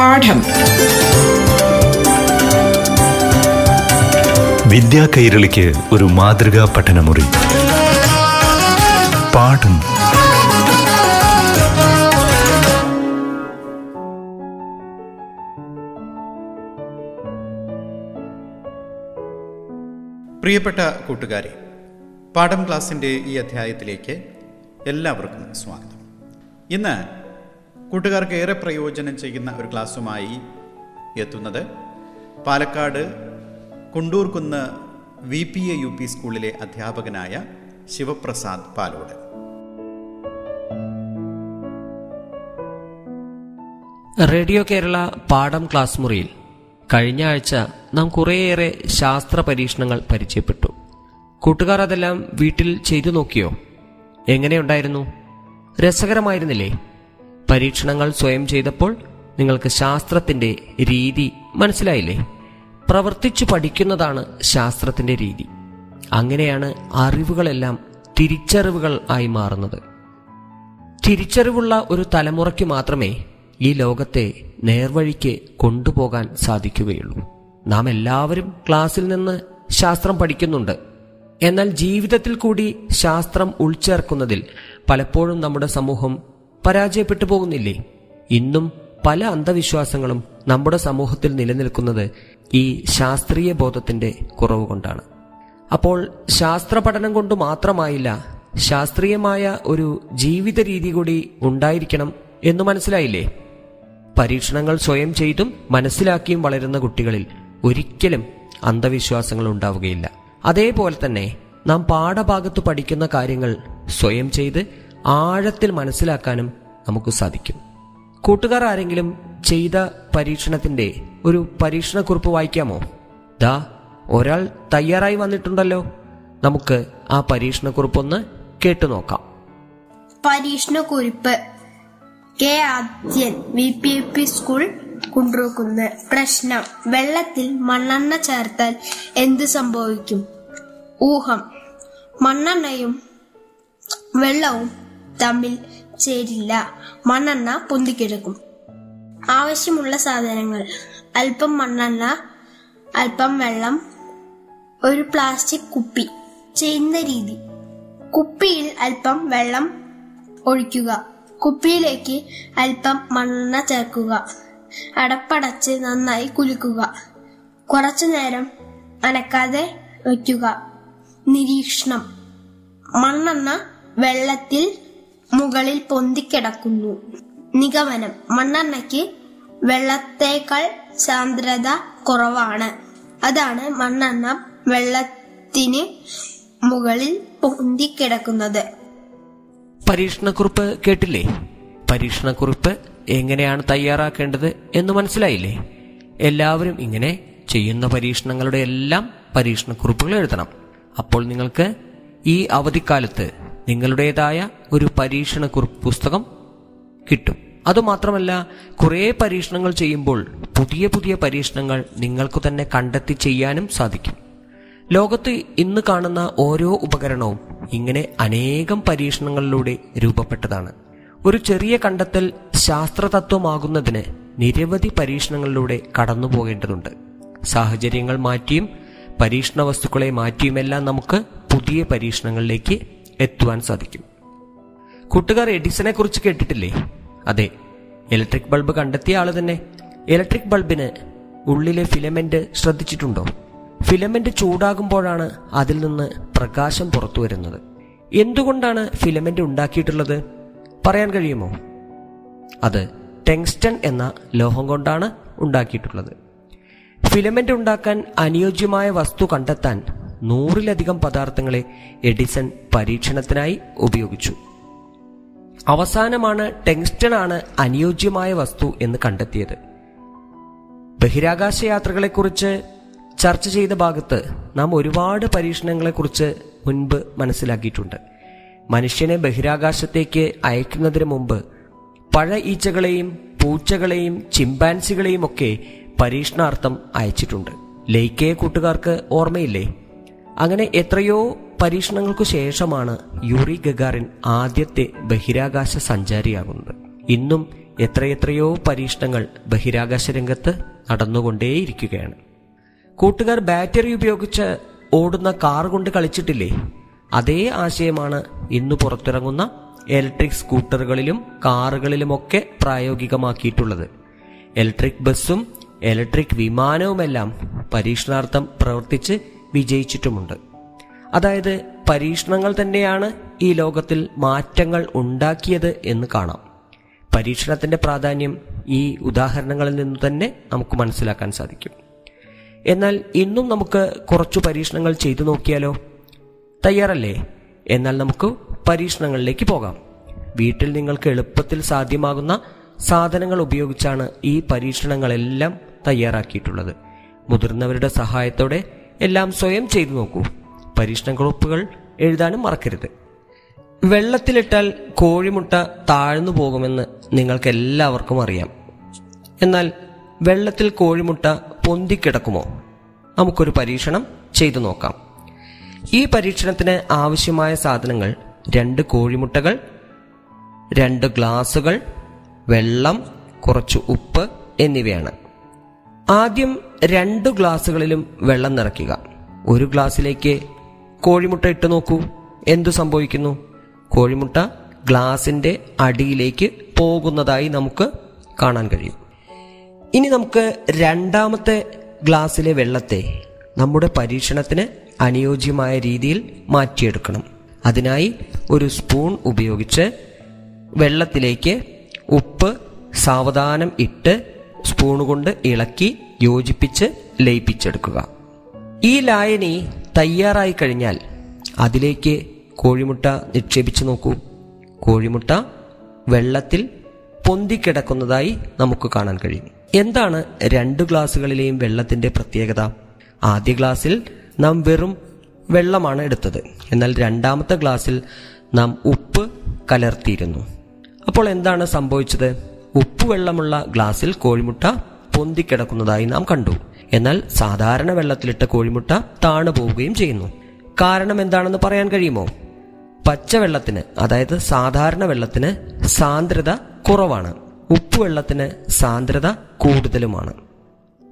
പാഠം. വിദ്യാ കൈരളിക്ക് ഒരു മാതൃകാ പഠനമുറി. പാഠം. പ്രിയപ്പെട്ട കൂട്ടുകാരെ പാഠം ക്ലാസിന്റെ ഈ അധ്യായത്തിലേക്ക് എല്ലാവർക്കും സ്വാഗതം. ഇന്ന് കൂട്ടുകാർക്ക് ഏറെ പ്രയോജനം ചെയ്യുന്ന ഒരു ക്ലാസ്സുമായി എത്തുന്നത് Palakkad Kundoorkunnu V P A U P സ്കൂളിലെ അധ്യാപകനായ ശിവപ്രസാദ് പാലോട്. റേഡിയോ കേരള പാഠം ക്ലാസ് മുറിയിൽ കഴിഞ്ഞ ആഴ്ച നാം കുറേയേറെ ശാസ്ത്ര പരീക്ഷണങ്ങൾ പരിചയപ്പെട്ടു. കൂട്ടുകാർ അതെല്ലാം വീട്ടിൽ ചെയ്തു നോക്കിയോ? എങ്ങനെയുണ്ടായിരുന്നു രസകരമായിരുന്നില്ലേ? പരീക്ഷണങ്ങൾ സ്വയം ചെയ്തപ്പോൾ നിങ്ങൾക്ക് ശാസ്ത്രത്തിന്റെ രീതി മനസ്സിലായില്ലേ? പ്രവർത്തിച്ചു പഠിക്കുന്നതാണ് ശാസ്ത്രത്തിന്റെ രീതി. അങ്ങനെയാണ് അറിവുകളെല്ലാം തിരിച്ചറിവുകൾ ആയി മാറുന്നത്. തിരിച്ചറിവുള്ള ഒരു തലമുറയ്ക്ക് മാത്രമേ ഈ ലോകത്തെ നേർവഴിക്ക് കൊണ്ടുപോകാൻ സാധിക്കുകയുള്ളൂ. നാം എല്ലാവരും ക്ലാസ്സിൽ നിന്ന് ശാസ്ത്രം പഠിക്കുന്നുണ്ട്. എന്നാൽ ജീവിതത്തിൽ കൂടി ശാസ്ത്രം ഉൾച്ചേർക്കുന്നതിൽ പലപ്പോഴും നമ്മുടെ സമൂഹം പരാജയപ്പെട്ടു പോകുന്നില്ലേ? ഇന്നും പല അന്ധവിശ്വാസങ്ങളും നമ്മുടെ സമൂഹത്തിൽ നിലനിൽക്കുന്നത് ഈ ശാസ്ത്രീയ ബോധത്തിന്റെ കുറവ് കൊണ്ടാണ്. അപ്പോൾ ശാസ്ത്ര പഠനം കൊണ്ട് മാത്രമായില്ല ശാസ്ത്രീയമായ ഒരു ജീവിത രീതി കൂടി ഉണ്ടായിരിക്കണം എന്ന് മനസ്സിലായില്ലേ? പരീക്ഷണങ്ങൾ സ്വയം ചെയ്തും മനസ്സിലാക്കിയും വളരുന്ന കുട്ടികളിൽ ഒരിക്കലും അന്ധവിശ്വാസങ്ങൾ ഉണ്ടാവുകയില്ല. അതേപോലെ തന്നെ നാം പാഠഭാഗത്ത് പഠിക്കുന്ന കാര്യങ്ങൾ സ്വയം ചെയ്ത് ആഴത്തിൽ മനസ്സിലാക്കാനും നമുക്ക് സാധിക്കും. കൂട്ടുകാർ ആരെങ്കിലും ചെയ്ത പരീക്ഷണത്തിന്റെ ഒരു പരീക്ഷണ കുറിപ്പ് വായിക്കാമോ? ദാ ഒരാൾ തയ്യാറായി വന്നിട്ടുണ്ടല്ലോ. നമുക്ക് ആ പരീക്ഷണക്കുറിപ്പൊന്ന് കേട്ടു നോക്കാം. പരീക്ഷണക്കുറിപ്പ്. K Adhyan V P A P school Kundrukkunnu. പ്രശ്നം വെള്ളത്തിൽ മണ്ണെണ്ണ ചേർത്താൽ എന്ത് സംഭവിക്കും? ഊഹം മണ്ണെണ്ണയും വെള്ളവും തമ്മിൽ ചേരില്ല. മണ്ണെണ്ണ പൊന്തിക്കെടുക്കും. ആവശ്യമുള്ള സാധനങ്ങൾ. അല്പം മണ്ണെണ്ണ അല്പം വെള്ളം ഒരു പ്ലാസ്റ്റിക് കുപ്പി. ചെയ്യുന്ന രീതി. കുപ്പിയിൽ അല്പം വെള്ളം ഒഴിക്കുക. കുപ്പിയിലേക്ക് അല്പം മണ്ണെണ്ണ ചേർക്കുക. അടപ്പടച്ച് നന്നായി കുലുക്കുക. കുറച്ചു നേരം അനക്കാതെ വയ്ക്കുക. നിരീക്ഷണം. മണ്ണെണ്ണ വെള്ളത്തിൽ മുകളിൽ പൊന്തിക്കിടക്കുന്നു. നിഗമനം. മണ്ണെണ്ണയ്ക്ക് വെള്ളത്തേക്കാൾ സാന്ദ്രത കുറവാണ്. അതാണ് മണ്ണെണ്ണ വെള്ളത്തിന് മുകളിൽ പൊന്തിക്കിടക്കുന്നത്. പരീക്ഷണക്കുറിപ്പ് കേട്ടില്ലേ? പരീക്ഷണക്കുറിപ്പ് എങ്ങനെയാണ് തയ്യാറാക്കേണ്ടത് എന്ന് മനസ്സിലായില്ലേ? എല്ലാവരും ഇങ്ങനെ ചെയ്യുന്ന പരീക്ഷണങ്ങളുടെ എല്ലാം പരീക്ഷണക്കുറിപ്പുകൾ എഴുതണം. അപ്പോൾ നിങ്ങൾക്ക് ഈ അവധിക്കാലത്ത് നിങ്ങളുടേതായ ഒരു പരീക്ഷണ പുസ്തകം കിട്ടും. അതുമാത്രമല്ല കുറേ പരീക്ഷണങ്ങൾ ചെയ്യുമ്പോൾ പുതിയ പുതിയ പരീക്ഷണങ്ങൾ നിങ്ങൾക്ക് തന്നെ കണ്ടെത്തി ചെയ്യാനും സാധിക്കും. ലോകത്ത് ഇന്ന് കാണുന്ന ഓരോ ഉപകരണവും ഇങ്ങനെ അനേകം പരീക്ഷണങ്ങളിലൂടെ രൂപപ്പെട്ടതാണ്. ഒരു ചെറിയ കണ്ടെത്തൽ ശാസ്ത്രതത്വമാകുന്നതിന് നിരവധി പരീക്ഷണങ്ങളിലൂടെ കടന്നു പോകേണ്ടതുണ്ട്. സാഹചര്യങ്ങൾ മാറ്റിയും പരീക്ഷണ വസ്തുക്കളെ മാറ്റിയുമെല്ലാം നമുക്ക് പുതിയ പരീക്ഷണങ്ങളിലേക്ക് എത്തുവാൻ സാധിക്കും. കൂട്ടുകാർ എഡിസനെ കുറിച്ച് കേട്ടിട്ടില്ലേ? അതെ ഇലക്ട്രിക് ബൾബ് കണ്ടെത്തിയ ആൾ തന്നെ ഇലക്ട്രിക് ബൾബിന് ഉള്ളിലെ ഫിലമെന്റ് ശ്രദ്ധിച്ചിട്ടുണ്ടോ? ഫിലമെന്റ് ചൂടാകുമ്പോഴാണ് അതിൽ നിന്ന് പ്രകാശം പുറത്തു വരുന്നത്. എന്തുകൊണ്ടാണ് ഫിലമെന്റ് ഉണ്ടാക്കിയിട്ടുള്ളത്? പറയാൻ കഴിയുമോ? അത് ടെങ്സ്റ്റൺ എന്ന ലോഹം കൊണ്ടാണ് ഉണ്ടാക്കിയിട്ടുള്ളത്. ഫിലമെന്റ് ഉണ്ടാക്കാൻ അനുയോജ്യമായ വസ്തു കണ്ടെത്താൻ നൂറിലധികം പദാർത്ഥങ്ങളെ എഡിസൺ പരീക്ഷണത്തിനായി ഉപയോഗിച്ചു. അവസാനമാണ് ടെങ്സ്റ്റൺ ആണ് അനുയോജ്യമായ വസ്തു എന്ന് കണ്ടെത്തിയത്. ബഹിരാകാശ യാത്രകളെക്കുറിച്ച് ചർച്ച ചെയ്ത ഭാഗത്ത് നാം ഒരുപാട് പരീക്ഷണങ്ങളെക്കുറിച്ച് മുൻപ് മനസ്സിലാക്കിയിട്ടുണ്ട്. മനുഷ്യനെ ബഹിരാകാശത്തേക്ക് അയക്കുന്നതിന് മുമ്പ് പഴ ഈച്ചകളെയും പൂച്ചകളെയും ചിമ്പാൻസികളെയും ഒക്കെ പരീക്ഷണാർത്ഥം അയച്ചിട്ടുണ്ട്. ലേക്കയെ കൂട്ടുകാർക്ക് ഓർമ്മയില്ലേ? അങ്ങനെ എത്രയോ പരീക്ഷണങ്ങൾക്കു ശേഷമാണ് യൂറി ഗഗാറിൻ ആദ്യത്തെ ബഹിരാകാശ സഞ്ചാരിയാകുന്നത്. ഇന്നും എത്രയെത്രയോ പരീക്ഷണങ്ങൾ ബഹിരാകാശ രംഗത്ത് നടന്നുകൊണ്ടേയിരിക്കുകയാണ്. കൂട്ടുകാർ ബാറ്ററി ഉപയോഗിച്ച് ഓടുന്ന കാർ കൊണ്ട് കളിച്ചിട്ടില്ലേ? അതേ ആശയമാണ് ഇന്ന് പുറത്തിറങ്ങുന്ന ഇലക്ട്രിക് സ്കൂട്ടറുകളിലും കാറുകളിലുമൊക്കെ പ്രായോഗികമാക്കിയിട്ടുള്ളത്. ഇലക്ട്രിക് ബസ്സും ഇലക്ട്രിക് വിമാനവുമെല്ലാം പരീക്ഷണാർത്ഥം പ്രവർത്തിച്ച് വിജയിച്ചിട്ടുമുണ്ട്. അതായത് പരീക്ഷണങ്ങൾ തന്നെയാണ് ഈ ലോകത്തിൽ മാറ്റങ്ങൾ ഉണ്ടാക്കിയത് എന്ന് കാണാം. പരീക്ഷണത്തിന്റെ പ്രാധാന്യം ഈ ഉദാഹരണങ്ങളിൽ നിന്ന് തന്നെ നമുക്ക് മനസ്സിലാക്കാൻ സാധിക്കും. എന്നാൽ ഇന്നും നമുക്ക് കുറച്ചു പരീക്ഷണങ്ങൾ ചെയ്തു നോക്കിയാലോ? തയ്യാറല്ലേ? എന്നാൽ നമുക്ക് പരീക്ഷണങ്ങളിലേക്ക് പോകാം. വീട്ടിൽ നിങ്ങൾക്ക് എളുപ്പത്തിൽ സാധ്യമാകുന്ന സാധനങ്ങൾ ഉപയോഗിച്ചാണ് ഈ പരീക്ഷണങ്ങളെല്ലാം തയ്യാറാക്കിയിട്ടുള്ളത്. മുതിർന്നവരുടെ സഹായത്തോടെ എല്ലാം സ്വയം ചെയ്തു നോക്കൂ. പരീക്ഷണ പരീക്ഷണക്കുറിപ്പുകൾ എഴുതാനും മറക്കരുത്. വെള്ളത്തിലിട്ടാൽ കോഴിമുട്ട താഴ്ന്നു പോകുമെന്ന് നിങ്ങൾക്ക് എല്ലാവർക്കും അറിയാം. എന്നാൽ വെള്ളത്തിൽ കോഴിമുട്ട പൊന്തിക്കിടക്കുമോ? നമുക്കൊരു പരീക്ഷണം ചെയ്തു നോക്കാം. ഈ പരീക്ഷണത്തിന് ആവശ്യമായ സാധനങ്ങൾ രണ്ട് കോഴിമുട്ടകൾ രണ്ട് ഗ്ലാസുകൾ വെള്ളം കുറച്ച് ഉപ്പ് എന്നിവയാണ്. ആദ്യം രണ്ട് ഗ്ലാസ്സുകളിലും വെള്ളം നിറയ്ക്കുക. ഒരു ഗ്ലാസ്സിലേക്ക് കോഴിമുട്ട ഇട്ട് നോക്കൂ. എന്തു സംഭവിക്കുന്നു? കോഴിമുട്ട ഗ്ലാസിന്റെ അടിയിലേക്ക് പോകുന്നതായി നമുക്ക് കാണാൻ കഴിയും. ഇനി നമുക്ക് രണ്ടാമത്തെ ഗ്ലാസ്സിലെ വെള്ളത്തെ നമ്മുടെ പരീക്ഷണത്തിന് അനുയോജ്യമായ രീതിയിൽ മാറ്റിയെടുക്കണം. അതിനായി ഒരു സ്പൂൺ ഉപയോഗിച്ച് വെള്ളത്തിലേക്ക് ഉപ്പ് സാവധാനം ഇട്ട് സ്പൂൺ കൊണ്ട് ഇളക്കി യോജിപ്പിച്ച് ലയിപ്പിച്ചെടുക്കുക. ഈ ലായനി തയ്യാറായി കഴിഞ്ഞാൽ അതിലേക്ക് കോഴിമുട്ട നിക്ഷേപിച്ചു നോക്കൂ. കോഴിമുട്ട വെള്ളത്തിൽ പൊന്തിക്കിടക്കുന്നതായി നമുക്ക് കാണാൻ കഴിയും. എന്താണ് രണ്ട് ഗ്ലാസ്സുകളിലെയും വെള്ളത്തിന്റെ പ്രത്യേകത? ആദ്യ ഗ്ലാസ്സിൽ നാം വെറും വെള്ളമാണ് എടുത്തത്. എന്നാൽ രണ്ടാമത്തെ ഗ്ലാസ്സിൽ നാം ഉപ്പ് കലർത്തിയിരുന്നു. അപ്പോൾ എന്താണ് സംഭവിച്ചത്? ഉപ്പ് ഗ്ലാസിൽ ഗ്ലാസ്സിൽ കോഴിമുട്ട പൊന്തിക്കിടക്കുന്നതായി നാം കണ്ടു. എന്നാൽ സാധാരണ വെള്ളത്തിലിട്ട കോഴിമുട്ട താണു പോവുകയും ചെയ്യുന്നു. കാരണം എന്താണെന്ന് പറയാൻ കഴിയുമോ? പച്ചവെള്ളത്തിന് അതായത് സാധാരണ വെള്ളത്തിന് സാന്ദ്രത കുറവാണ്. ഉപ്പുവെള്ളത്തിന് സാന്ദ്രത കൂടുതലുമാണ്.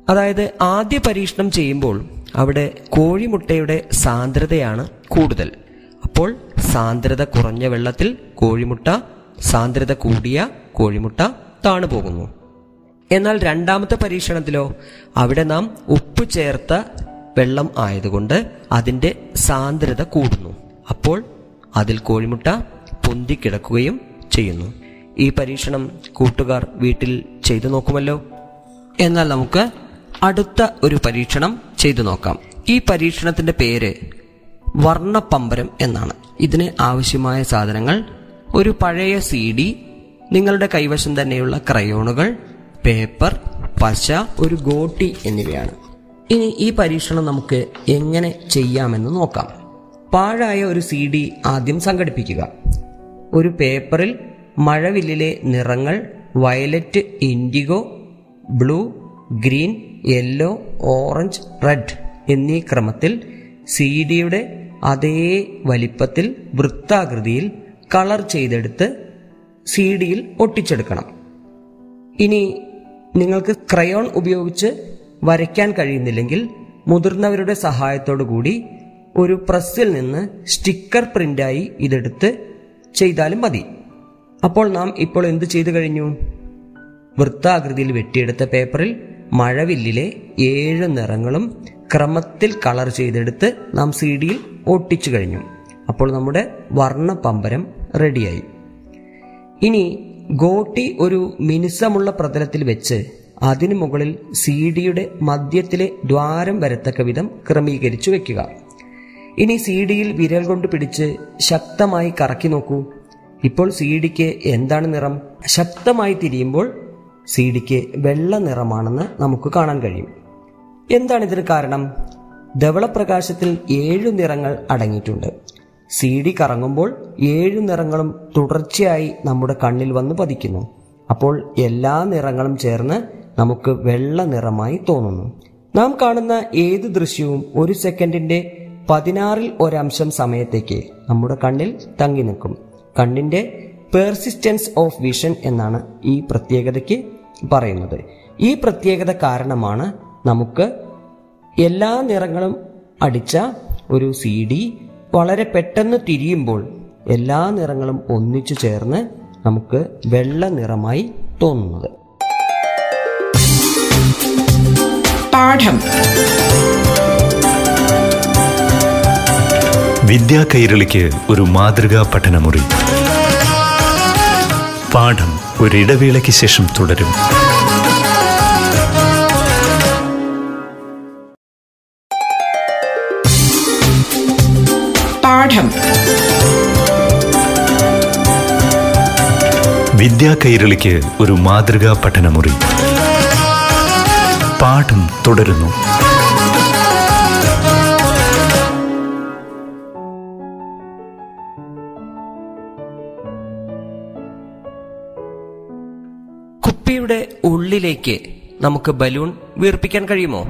അതായത് ആദ്യ പരീക്ഷണം ചെയ്യുമ്പോൾ അവിടെ കോഴിമുട്ടയുടെ സാന്ദ്രതയാണ് കൂടുതൽ. അപ്പോൾ സാന്ദ്രത കുറഞ്ഞ വെള്ളത്തിൽ കോഴിമുട്ട സാന്ദ്രത കൂടിയ കോഴിമുട്ട താണുപോകുന്നു എന്നാൽ രണ്ടാമത്തെ പരീക്ഷണത്തിലോ അവിടെ നാം ഉപ്പ് ചേർത്ത വെള്ളം ആയതുകൊണ്ട് അതിന്റെ സാന്ദ്രത കൂടുന്നു. അപ്പോൾ അതിൽ കോഴിമുട്ട പൊന്തിക്കിടക്കുകയും ചെയ്യുന്നു. ഈ പരീക്ഷണം കൂട്ടുകാർ വീട്ടിൽ ചെയ്തു നോക്കുമല്ലോ. എന്നാൽ നമുക്ക് അടുത്ത ഒരു പരീക്ഷണം ചെയ്തു നോക്കാം. ഈ പരീക്ഷണത്തിന്റെ പേര് വർണപ്പമ്പരം എന്നാണ്. ഇതിന് ആവശ്യമായ സാധനങ്ങൾ ഒരു പഴയ സി നിങ്ങളുടെ കൈവശം തന്നെയുള്ള ക്രയോണുകൾ പേപ്പർ പശ ഒരു ഗോട്ടി എന്നിവയാണ്. ഇനി ഈ പരീക്ഷണം നമുക്ക് എങ്ങനെ ചെയ്യാമെന്ന് നോക്കാം. പാഴായ ഒരു സി ഡി ആദ്യം സംഘടിപ്പിക്കുക. ഒരു പേപ്പറിൽ മഴവില്ലിലെ നിറങ്ങൾ violet indigo blue green yellow orange red എന്നീ ക്രമത്തിൽ സി ഡിയുടെ അതേ വലിപ്പത്തിൽ വൃത്താകൃതിയിൽ കളർ ചെയ്തെടുത്ത് സി ഡിയിൽ ഒട്ടിച്ചെടുക്കണം. ഇനി നിങ്ങൾക്ക് ക്രയോൺ ഉപയോഗിച്ച് വരയ്ക്കാൻ കഴിയുന്നില്ലെങ്കിൽ മുതിർന്നവരുടെ സഹായത്തോടു കൂടി ഒരു പ്രസ്സിൽ നിന്ന് സ്റ്റിക്കർ പ്രിന്റായി ഇതെടുത്ത് ചെയ്താലും മതി. അപ്പോൾ നാം ഇപ്പോൾ എന്ത് ചെയ്തു കഴിഞ്ഞു? വൃത്താകൃതിയിൽ വെട്ടിയെടുത്ത പേപ്പറിൽ മഴവില്ലിലെ ഏഴ് നിറങ്ങളും ക്രമത്തിൽ കളർ ചെയ്തെടുത്ത് നാം സി ഡിയിൽ ഒട്ടിച്ചു കഴിഞ്ഞു. അപ്പോൾ നമ്മുടെ വർണ പമ്പരം റെഡിയായി. ഇനി ഗോട്ടി ഒരു മിനുസമുള്ള പ്രതലത്തിൽ വെച്ച് അതിനു മുകളിൽ സി ഡിയുടെ മധ്യത്തിലെ ദ്വാരം വരത്തക്ക വിധം ക്രമീകരിച്ചു വെക്കുക. ഇനി സി ഡിയിൽ വിരൽ കൊണ്ട് പിടിച്ച് ശക്തമായി കറക്കി നോക്കൂ. ഇപ്പോൾ സി ഡിക്ക് എന്താണ് നിറം? ശക്തമായി തിരിയുമ്പോൾ സി ഡിക്ക് വെള്ള നിറമാണെന്ന് നമുക്ക് കാണാൻ കഴിയും. എന്താണ് ഇതിന് കാരണം? ധവളപ്രകാശത്തിൽ ഏഴു നിറങ്ങൾ അടങ്ങിയിട്ടുണ്ട്. സി ഡി കറങ്ങുമ്പോൾ ഏഴു നിറങ്ങളും തുടർച്ചയായി നമ്മുടെ കണ്ണിൽ വന്ന് പതിക്കുന്നു. അപ്പോൾ എല്ലാ നിറങ്ങളും ചേർന്ന് നമുക്ക് വെള്ള നിറമായി തോന്നുന്നു. നാം കാണുന്ന ഏത് ദൃശ്യവും ഒരു സെക്കൻഡിന്റെ പതിനാറിൽ ഒരംശം സമയത്തേക്ക് നമ്മുടെ കണ്ണിൽ തങ്ങി നിൽക്കും. കണ്ണിന്റെ പെർസിസ്റ്റൻസ് ഓഫ് വിഷൻ എന്നാണ് ഈ പ്രത്യേകതയ്ക്ക് പറയുന്നത്. ഈ പ്രത്യേകത കാരണമാണ് നമുക്ക് എല്ലാ നിറങ്ങളും അടിച്ച ഒരു സി ഡി വളരെ പെട്ടെന്ന് തിരിയുമ്പോൾ എല്ലാ നിറങ്ങളും ഒന്നിച്ചു ചേർന്ന് നമുക്ക് വെള്ള നിറമായി തോന്നുന്നത്. പാഠം. വിദ്യാ കൈരളിക്ക് ഒരു മാതൃകാ പഠനമുറി. പാഠം ഒരിടവേളയ്ക്ക് ശേഷം തുടരും. പാഠം വിദ്യാ കൈരളിക്ക് ഒരു മാതൃകാ പഠനമുറി. പാഠം തുടരുന്നു. കുപ്പിയുടെ ഉള്ളിലേക്ക് നമുക്ക് ബലൂൺ വീർപ്പിക്കാൻ കഴിയുമോ?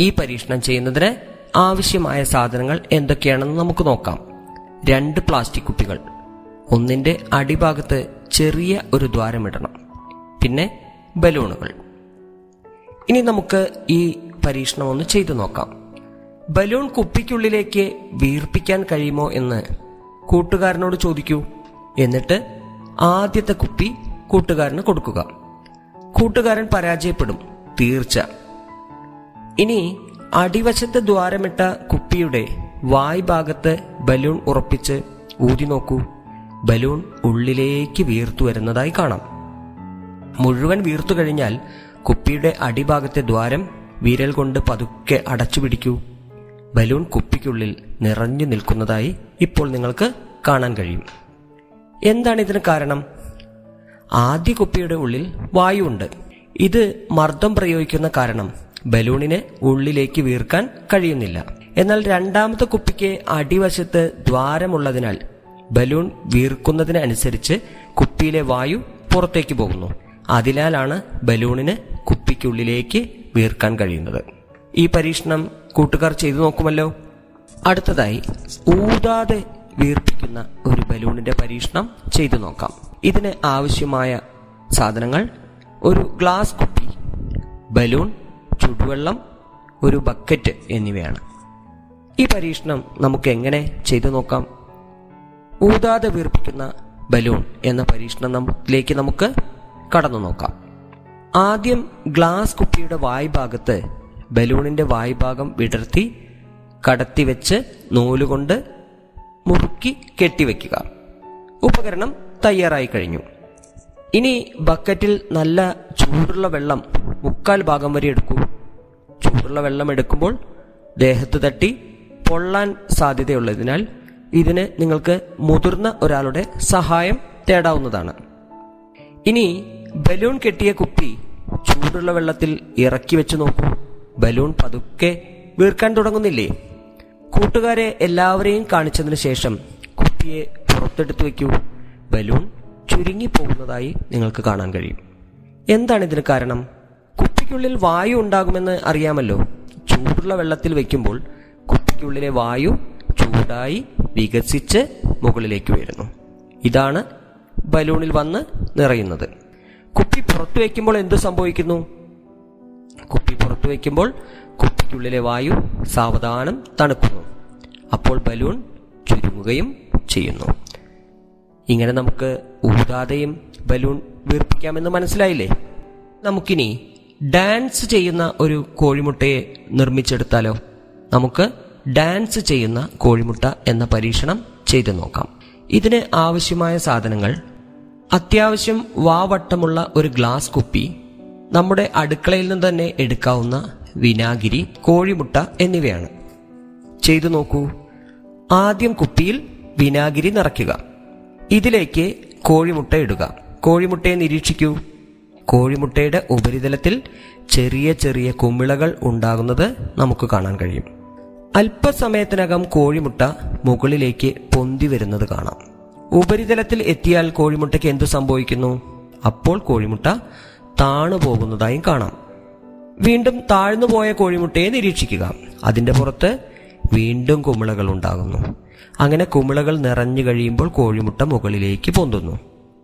ഈ പരീക്ഷണം ചെയ്യുന്നതിന് ആവശ്യമായ സാധനങ്ങൾ എന്തൊക്കെയാണെന്ന് നമുക്ക് നോക്കാം. രണ്ട് പ്ലാസ്റ്റിക് കുപ്പികൾ. ഒന്നിന്റെ അടിഭാഗത്ത് ചെറിയ ഒരു ദ്വാരമിടണം. പിന്നെ ബലൂണുകൾ. ഇനി നമുക്ക് ഈ പരീക്ഷണം ഒന്ന് ചെയ്തു നോക്കാം. ബലൂൺ കുപ്പിക്കുള്ളിലേക്ക് വീർപ്പിക്കാൻ കഴിയുമോ എന്ന് കൂട്ടുകാരനോട് ചോദിക്കൂ. എന്നിട്ട് ആദ്യത്തെ കുപ്പി കൂട്ടുകാരന് കൊടുക്കുക. കൂട്ടുകാരൻ പരാജയപ്പെടും. തീർച്ച. ഇനി അടിവശത്ത് ദ്വാരമിട്ട കുപ്പിയുടെ വായ് ഭാഗത്ത് ബലൂൺ ഉറപ്പിച്ച് ഊതി നോക്കൂ. ബലൂൺ ഉള്ളിലേക്ക് വീർത്തു വരുന്നതായി കാണാം. മുഴുവൻ വീർത്തു കഴിഞ്ഞാൽ കുപ്പിയുടെ അടിഭാഗത്തെ ദ്വാരം വിരൽ കൊണ്ട് പതുക്കെ അടച്ചു പിടിക്കൂ. ബലൂൺ കുപ്പിക്കുള്ളിൽ നിറഞ്ഞു നിൽക്കുന്നതായി ഇപ്പോൾ നിങ്ങൾക്ക് കാണാൻ കഴിയും. എന്താണ് ഇതിന് കാരണം? ആദ്യ കുപ്പിയുടെ ഉള്ളിൽ വായുണ്ട് ഇത് മർദ്ദം പ്രയോഗിക്കുന്ന കാരണം. ബലൂണിന് ഉള്ളിലേക്ക് വീർക്കാൻ കഴിയുന്നില്ല. എന്നാൽ രണ്ടാമത്തെ കുപ്പിക്ക് അടിവശത്ത് ദ്വാരമുള്ളതിനാൽ ബലൂൺ വീർക്കുന്നതിനനുസരിച്ച് കുപ്പിയിലെ വായു പുറത്തേക്ക് പോകുന്നു. അതിനാലാണ് ബലൂണിന് കുപ്പിക്കുള്ളിലേക്ക് വീർക്കാൻ കഴിയുന്നത്. ഈ പരീക്ഷണം കൂട്ടുകാർ ചെയ്തു നോക്കുമല്ലോ. അടുത്തതായി ഊതാതെ വീർപ്പിക്കുന്ന ഒരു ബലൂണിന്റെ പരീക്ഷണം ചെയ്തു നോക്കാം. ഇതിന് ആവശ്യമായ സാധനങ്ങൾ ഒരു ഗ്ലാസ് കുപ്പി ബലൂൺ ചുടുവെള്ളം ഒരു ബക്കറ്റ് എന്നിവയാണ്. ഈ പരീക്ഷണം നമുക്ക് എങ്ങനെ ചെയ്തു നോക്കാം? ഊതാതെ വീർപ്പിക്കുന്ന ബലൂൺ എന്ന പരീക്ഷണത്തിലേക്ക് നമുക്ക് കടന്നു നോക്കാം. ആദ്യം ഗ്ലാസ് കുപ്പിയുടെ വായ്ഭാഗത്ത് ബലൂണിന്റെ വായ്ഭാഗം വിടർത്തി കടത്തിവെച്ച് നൂലുകൊണ്ട് മുറുക്കി കെട്ടിവെക്കുക ഉപകരണം തയ്യാറായി കഴിഞ്ഞു. ഇനി ബക്കറ്റിൽ നല്ല ചൂടുള്ള വെള്ളം മുക്കാൽ ഭാഗം വരെ എടുക്കൂ. ചൂടുള്ള വെള്ളം എടുക്കുമ്പോൾ ദേഹത്ത് തട്ടി പൊള്ളാൻ സാധ്യതയുള്ളതിനാൽ ഇതിന് നിങ്ങൾക്ക് മുതിർന്ന ഒരാളുടെ സഹായം തേടാവുന്നതാണ്. ഇനി ബലൂൺ കെട്ടിയ കുപ്പി ചൂടുള്ള വെള്ളത്തിൽ ഇറക്കി വെച്ച് നോക്കൂ. ബലൂൺ പതുക്കെ വീർക്കാൻ തുടങ്ങുന്നില്ലേ? കൂട്ടുകാരെ എല്ലാവരെയും കാണിച്ചതിന് ശേഷം കുപ്പിയെ പുറത്തെടുത്ത് വെക്കൂ ബലൂൺ ചുരുങ്ങി പോകുന്നതായി നിങ്ങൾക്ക് കാണാൻ കഴിയും. എന്താണ് ഇതിന് കാരണം? കുപ്പിക്കുള്ളിൽ വായു ഉണ്ടാകുമെന്ന് അറിയാമല്ലോ. ചൂടുള്ള വെള്ളത്തിൽ വെക്കുമ്പോൾ കുപ്പിക്കുള്ളിലെ വായു ചൂടായി വികസിച്ച് മുകളിലേക്ക് വരുന്നു ഇതാണ് ബലൂണിൽ വന്ന് നിറയുന്നത്. കുപ്പി പുറത്തു വയ്ക്കുമ്പോൾ എന്ത് സംഭവിക്കുന്നു? കുപ്പി പുറത്തു വയ്ക്കുമ്പോൾ കുപ്പിക്കുള്ളിലെ വായു സാവധാനം തണുക്കുന്നു. അപ്പോൾ ബലൂൺ ചുരുങ്ങുകയും ചെയ്യുന്നു. ഇങ്ങനെ നമുക്ക് ഊതാതെയും ബലൂൺ വീർപ്പിക്കാമെന്ന് മനസ്സിലായില്ലേ? നമുക്കിനി ഡാൻസ് ചെയ്യുന്ന ഒരു കോഴിമുട്ടയെ നിർമ്മിച്ചെടുത്താലോ? നമുക്ക് ഡാൻസ് ചെയ്യുന്ന കോഴിമുട്ട എന്ന പരീക്ഷണം ചെയ്തു നോക്കാം. ഇതിന് ആവശ്യമായ സാധനങ്ങൾ അത്യാവശ്യം വാവട്ടമുള്ള ഒരു ഗ്ലാസ് കുപ്പി നമ്മുടെ അടുക്കളയിൽ നിന്ന് തന്നെ എടുക്കാവുന്ന വിനാഗിരി കോഴിമുട്ട എന്നിവയാണ്. ചെയ്തു നോക്കൂ. ആദ്യം കുപ്പിയിൽ വിനാഗിരി നിറയ്ക്കുക. ഇതിലേക്ക് കോഴിമുട്ട ഇടുക. കോഴിമുട്ടയെ നിരീക്ഷിക്കൂ. കോഴിമുട്ടയുടെ ഉപരിതലത്തിൽ ചെറിയ ചെറിയ കുമിളകൾ ഉണ്ടാകുന്നത് നമുക്ക് കാണാൻ കഴിയും. അല്പസമയത്തിനകം കോഴിമുട്ട മുകളിലേക്ക് പൊന്തി വരുന്നത് കാണാം. ഉപരിതലത്തിൽ എത്തിയാൽ കോഴിമുട്ടയ്ക്ക് എന്തു സംഭവിക്കുന്നു? അപ്പോൾ കോഴിമുട്ട താണു പോകുന്നതായും കാണാം. വീണ്ടും താഴ്ന്നു പോയ കോഴിമുട്ടയെ നിരീക്ഷിക്കുക. അതിന്റെ പുറത്ത് വീണ്ടും കുമിളകൾ ഉണ്ടാകുന്നു. അങ്ങനെ കുമിളകൾ നിറഞ്ഞു കഴിയുമ്പോൾ കോഴിമുട്ട മുകളിലേക്ക് പൊന്തുന്നു.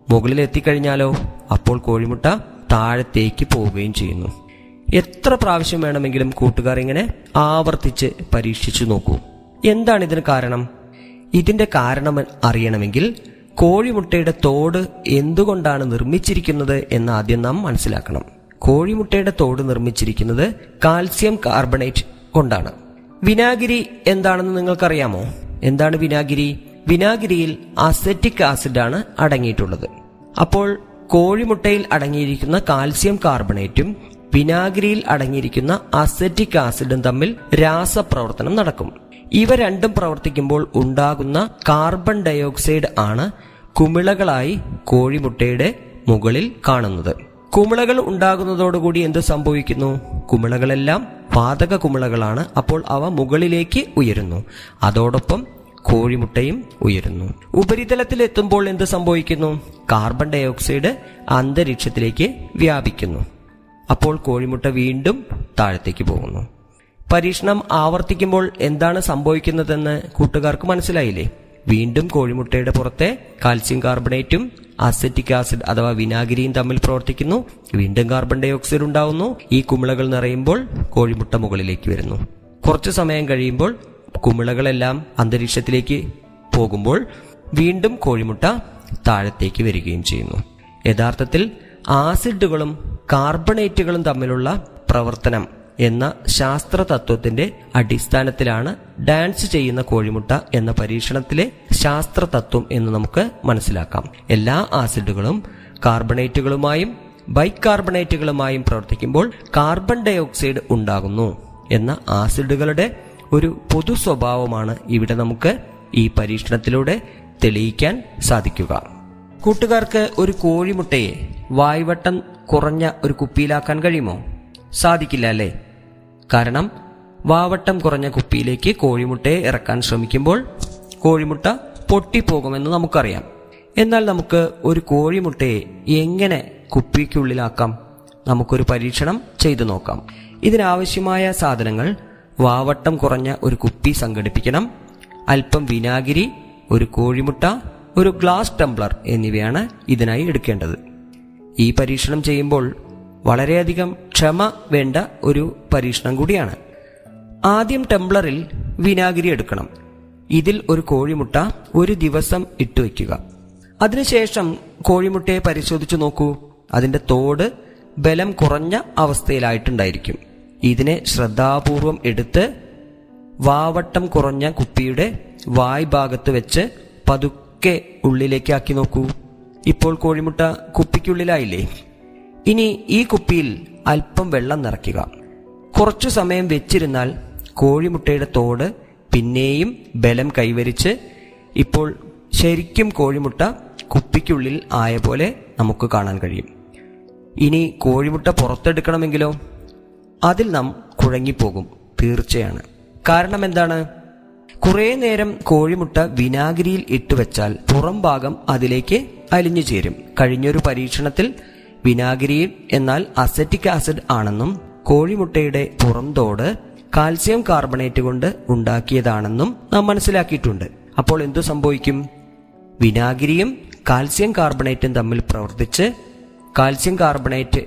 മുകളിൽ എത്തിക്കഴിഞ്ഞാലോ അപ്പോൾ കോഴിമുട്ട താഴത്തേക്ക് പോവുകയും ചെയ്യുന്നു. എത്ര പ്രാവശ്യം വേണമെങ്കിലും കൂട്ടുകാർ ഇങ്ങനെ ആവർത്തിച്ച് പരീക്ഷിച്ചു നോക്കൂ. എന്താണ് ഇതിന് കാരണം? ഇതിന്റെ കാരണം അറിയണമെങ്കിൽ കോഴിമുട്ടയുടെ തോട് എന്തുകൊണ്ടാണ് നിർമ്മിച്ചിരിക്കുന്നത് എന്ന് ആദ്യം നാം മനസ്സിലാക്കണം. കോഴിമുട്ടയുടെ തോട് നിർമ്മിച്ചിരിക്കുന്നത് കാൽസ്യം കാർബണേറ്റ് കൊണ്ടാണ്. വിനാഗിരി എന്താണെന്ന് നിങ്ങൾക്കറിയാമോ? എന്താണ് വിനാഗിരി? വിനാഗിരിയിൽ അസറ്റിക് ആസിഡാണ് അടങ്ങിയിട്ടുള്ളത്. അപ്പോൾ കോഴിമുട്ടയിൽ അടങ്ങിയിരിക്കുന്ന കാൽസ്യം കാർബണേറ്റും വിനാഗിരിയിൽ അടങ്ങിയിരിക്കുന്ന അസറ്റിക് ആസിഡും തമ്മിൽ രാസപ്രവർത്തനം നടക്കും. ഇവ രണ്ടും പ്രവർത്തിക്കുമ്പോൾ ഉണ്ടാകുന്ന കാർബൺ ഡയോക്സൈഡ് ആണ് കുമിളകളായി കോഴിമുട്ടയുടെ മുകളിൽ കാണുന്നത്. കുമിളകൾ ഉണ്ടാകുന്നതോടുകൂടി എന്ത് സംഭവിക്കുന്നു? കുമിളകളെല്ലാം വാതക കുമിളകളാണ്. അപ്പോൾ അവ മുകളിലേക്ക് ഉയരുന്നു. അതോടൊപ്പം കോഴിമുട്ടയും ഉയരുന്നു. ഉപരിതലത്തിൽ എത്തുമ്പോൾ എന്ത് സംഭവിക്കുന്നു? കാർബൺ ഡൈ ഓക്സൈഡ് അന്തരീക്ഷത്തിലേക്ക് വ്യാപിക്കുന്നു. അപ്പോൾ കോഴിമുട്ട വീണ്ടും താഴത്തേക്ക് പോകുന്നു. പരീക്ഷണം ആവർത്തിക്കുമ്പോൾ എന്താണ് സംഭവിക്കുന്നതെന്ന് കൂട്ടുകാർക്ക് മനസ്സിലായില്ലേ? വീണ്ടും കോഴിമുട്ടയുടെ പുറത്തെ കാൽസ്യം കാർബണേറ്റും അസറ്റിക് ആസിഡ് അഥവാ വിനാഗിരിയും തമ്മിൽ പ്രവർത്തിക്കുന്നു. വീണ്ടും കാർബൺ ഡൈ ഓക്സൈഡ് ഉണ്ടാവുന്നു. ഈ കുമിളകൾ നിറയുമ്പോൾ കോഴിമുട്ട മുകളിലേക്ക് വരുന്നു. കുറച്ചു സമയം കഴിയുമ്പോൾ കുമിളകളെല്ലാം അന്തരീക്ഷത്തിലേക്ക് പോകുമ്പോൾ വീണ്ടും കോഴിമുട്ട താഴത്തേക്ക് വരികയും ചെയ്യുന്നു. യഥാർത്ഥത്തിൽ ആസിഡുകളും കാർബണേറ്റുകളും തമ്മിലുള്ള പ്രവർത്തനം എന്ന ശാസ്ത്ര തത്വത്തിന്റെ അടിസ്ഥാനത്തിലാണ് ഡാൻസ് ചെയ്യുന്ന കോഴിമുട്ട എന്ന പരീക്ഷണത്തിലെ ശാസ്ത്ര തത്വം എന്ന് നമുക്ക് മനസ്സിലാക്കാം. എല്ലാ ആസിഡുകളും കാർബണേറ്റുകളുമായും ബൈകാർബണേറ്റുകളുമായും പ്രവർത്തിക്കുമ്പോൾ കാർബൺ ഡൈ ഓക്സൈഡ് ഉണ്ടാകുന്നു എന്ന ആസിഡുകളുടെ ഒരു പൊതു സ്വഭാവമാണ് ഇവിടെ നമുക്ക് ഈ പരീക്ഷണത്തിലൂടെ തെളിയിക്കാൻ സാധിക്കുക. കൂട്ടുകാർക്ക് ഒരു കോഴിമുട്ടയെ വായ്വട്ടം കുറഞ്ഞ ഒരു കുപ്പിയിലാക്കാൻ കഴിയുമോ? സാധിക്കില്ല അല്ലേ? കാരണം വാവട്ടം കുറഞ്ഞ കുപ്പിയിലേക്ക് കോഴിമുട്ടയെ ഇറക്കാൻ ശ്രമിക്കുമ്പോൾ കോഴിമുട്ട പൊട്ടിപ്പോകുമെന്ന് നമുക്കറിയാം. എന്നാൽ നമുക്ക് ഒരു കോഴിമുട്ടയെ എങ്ങനെ കുപ്പിക്കുള്ളിലാക്കാം? നമുക്കൊരു പരീക്ഷണം ചെയ്തു നോക്കാം. ഇതിനാവശ്യമായ സാധനങ്ങൾ വാവട്ടം കുറഞ്ഞ ഒരു കുപ്പി സംഘടിപ്പിക്കണം. അല്പം വിനാഗിരി ഒരു കോഴിമുട്ട ഒരു ഗ്ലാസ് ടംബ്ലർ എന്നിവയാണ് ഇതിനായി എടുക്കേണ്ടത്. ഈ പരീക്ഷണം ചെയ്യുമ്പോൾ വളരെയധികം ക്ഷമ വേണ്ട ഒരു പരീക്ഷണം കൂടിയാണ്. ആദ്യം ടംബ്ലറിൽ വിനാഗിരി എടുക്കണം. ഇതിൽ ഒരു കോഴിമുട്ട ഒരു ദിവസം ഇട്ടു വയ്ക്കുക. അതിനുശേഷം കോഴിമുട്ടയെ പരിശോധിച്ചു നോക്കൂ. അതിന്റെ തോട് ബലം കുറഞ്ഞ അവസ്ഥയിലായിട്ടുണ്ടായിരിക്കും. ഇതിനെ ശ്രദ്ധാപൂർവം എടുത്ത് വാവട്ടം കുറഞ്ഞ കുപ്പിയുടെ വായ് ഭാഗത്ത് വെച്ച് പതുക്കെ ഉള്ളിലേക്ക് ആക്കി നോക്കൂ. ഇപ്പോൾ കോഴിമുട്ട കുപ്പിക്കുള്ളിലായില്ലേ? ഇനി ഈ കുപ്പിയിൽ അല്പം വെള്ളം നിറയ്ക്കുക. കുറച്ചു സമയം വെച്ചിരുന്നാൽ കോഴിമുട്ടയുടെ തോട് പിന്നെയും ബലം കൈവരിച്ച് ഇപ്പോൾ ശരിക്കും കോഴിമുട്ട കുപ്പിക്കുള്ളിൽ ആയ പോലെ നമുക്ക് കാണാൻ കഴിയും. ഇനി കോഴിമുട്ട പുറത്തെടുക്കണമെങ്കിലോ? അതിൽ നാം കുഴങ്ങിപ്പോകും. തീർച്ചയാണ്. കാരണം എന്താണ്? കുറേ നേരം കോഴിമുട്ട വിനാഗിരിയിൽ ഇട്ടുവെച്ചാൽ പുറം ഭാഗം അതിലേക്ക് അലിഞ്ഞു ചേരും. കഴിഞ്ഞൊരു പരീക്ഷണത്തിൽ വിനാഗിരിയിൽ എന്നാൽ അസറ്റിക് ആസിഡ് ആണെന്നും കോഴിമുട്ടയുടെ പുറംതോട് കാൽസ്യം കാർബണേറ്റ് കൊണ്ട് ഉണ്ടാക്കിയതാണെന്നും നാം മനസ്സിലാക്കിയിട്ടുണ്ട്. അപ്പോൾ എന്തു സംഭവിക്കും? വിനാഗിരിയും കാൽസ്യം കാർബണേറ്റും തമ്മിൽ പ്രവർത്തിച്ച് കാൽസ്യം കാർബണേറ്റ്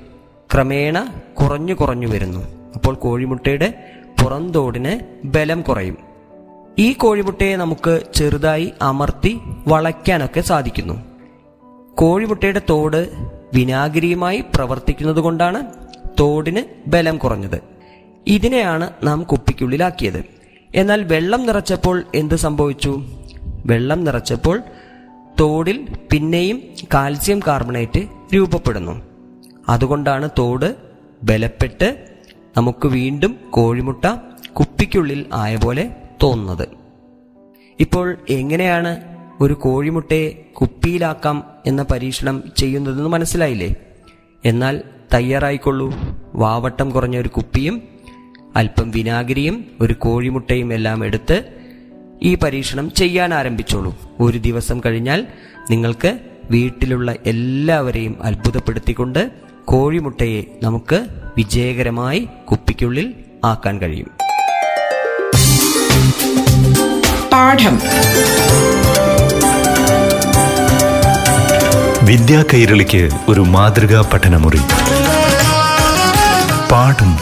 ക്രമേണ കുറഞ്ഞു കുറഞ്ഞു വരുന്നു. അപ്പോൾ കോഴിമുട്ടയുടെ പുറന്തോടിന് ബലം കുറയും. ഈ കോഴിമുട്ടയെ നമുക്ക് ചെറുതായി അമർത്തി വളയ്ക്കാനൊക്കെ സാധിക്കുന്നു. കോഴിമുട്ടയുടെ തോട് വിനാഗിരിയുമായി പ്രവർത്തിക്കുന്നത് കൊണ്ടാണ് തോടിന് ബലം കുറഞ്ഞത്. ഇതിനെയാണ് നാം കുപ്പിക്കുള്ളിലാക്കിയത്. എന്നാൽ വെള്ളം നിറച്ചപ്പോൾ എന്ത് സംഭവിച്ചു? വെള്ളം നിറച്ചപ്പോൾ തോടിൽ പിന്നെയും കാൽസ്യം കാർബണേറ്റ് രൂപപ്പെടുന്നു. അതുകൊണ്ടാണ് തോട് ബലപ്പെട്ട് നമുക്ക് വീണ്ടും കോഴിമുട്ട കുപ്പിക്കുള്ളിൽ ആയ പോലെ തോന്നുന്നത്. ഇപ്പോൾ എങ്ങനെയാണ് ഒരു കോഴിമുട്ടയെ കുപ്പിയിലാക്കാം എന്ന പരീക്ഷണം ചെയ്യുന്നതെന്ന് മനസ്സിലായില്ലേ? എന്നാൽ തയ്യാറായിക്കൊള്ളൂ. വാവട്ടം കുറഞ്ഞ ഒരു കുപ്പിയും അല്പം വിനാഗിരിയും ഒരു കോഴിമുട്ടയും എല്ലാം എടുത്ത് ഈ പരീക്ഷണം ചെയ്യാൻ ആരംഭിച്ചോളൂ. ഒരു ദിവസം കഴിഞ്ഞാൽ നിങ്ങൾക്ക് വീട്ടിലുള്ള എല്ലാവരെയും അത്ഭുതപ്പെടുത്തിക്കൊണ്ട് കോഴിമുട്ടയെ നമുക്ക് വിജയകരമായി കുപ്പിക്കുള്ളിൽ ആക്കാൻ കഴിയും. പാഠം. വിദ്യാ കൈരളിക്ക് ഒരു മാതൃകാ പഠനമുറി. പാഠം.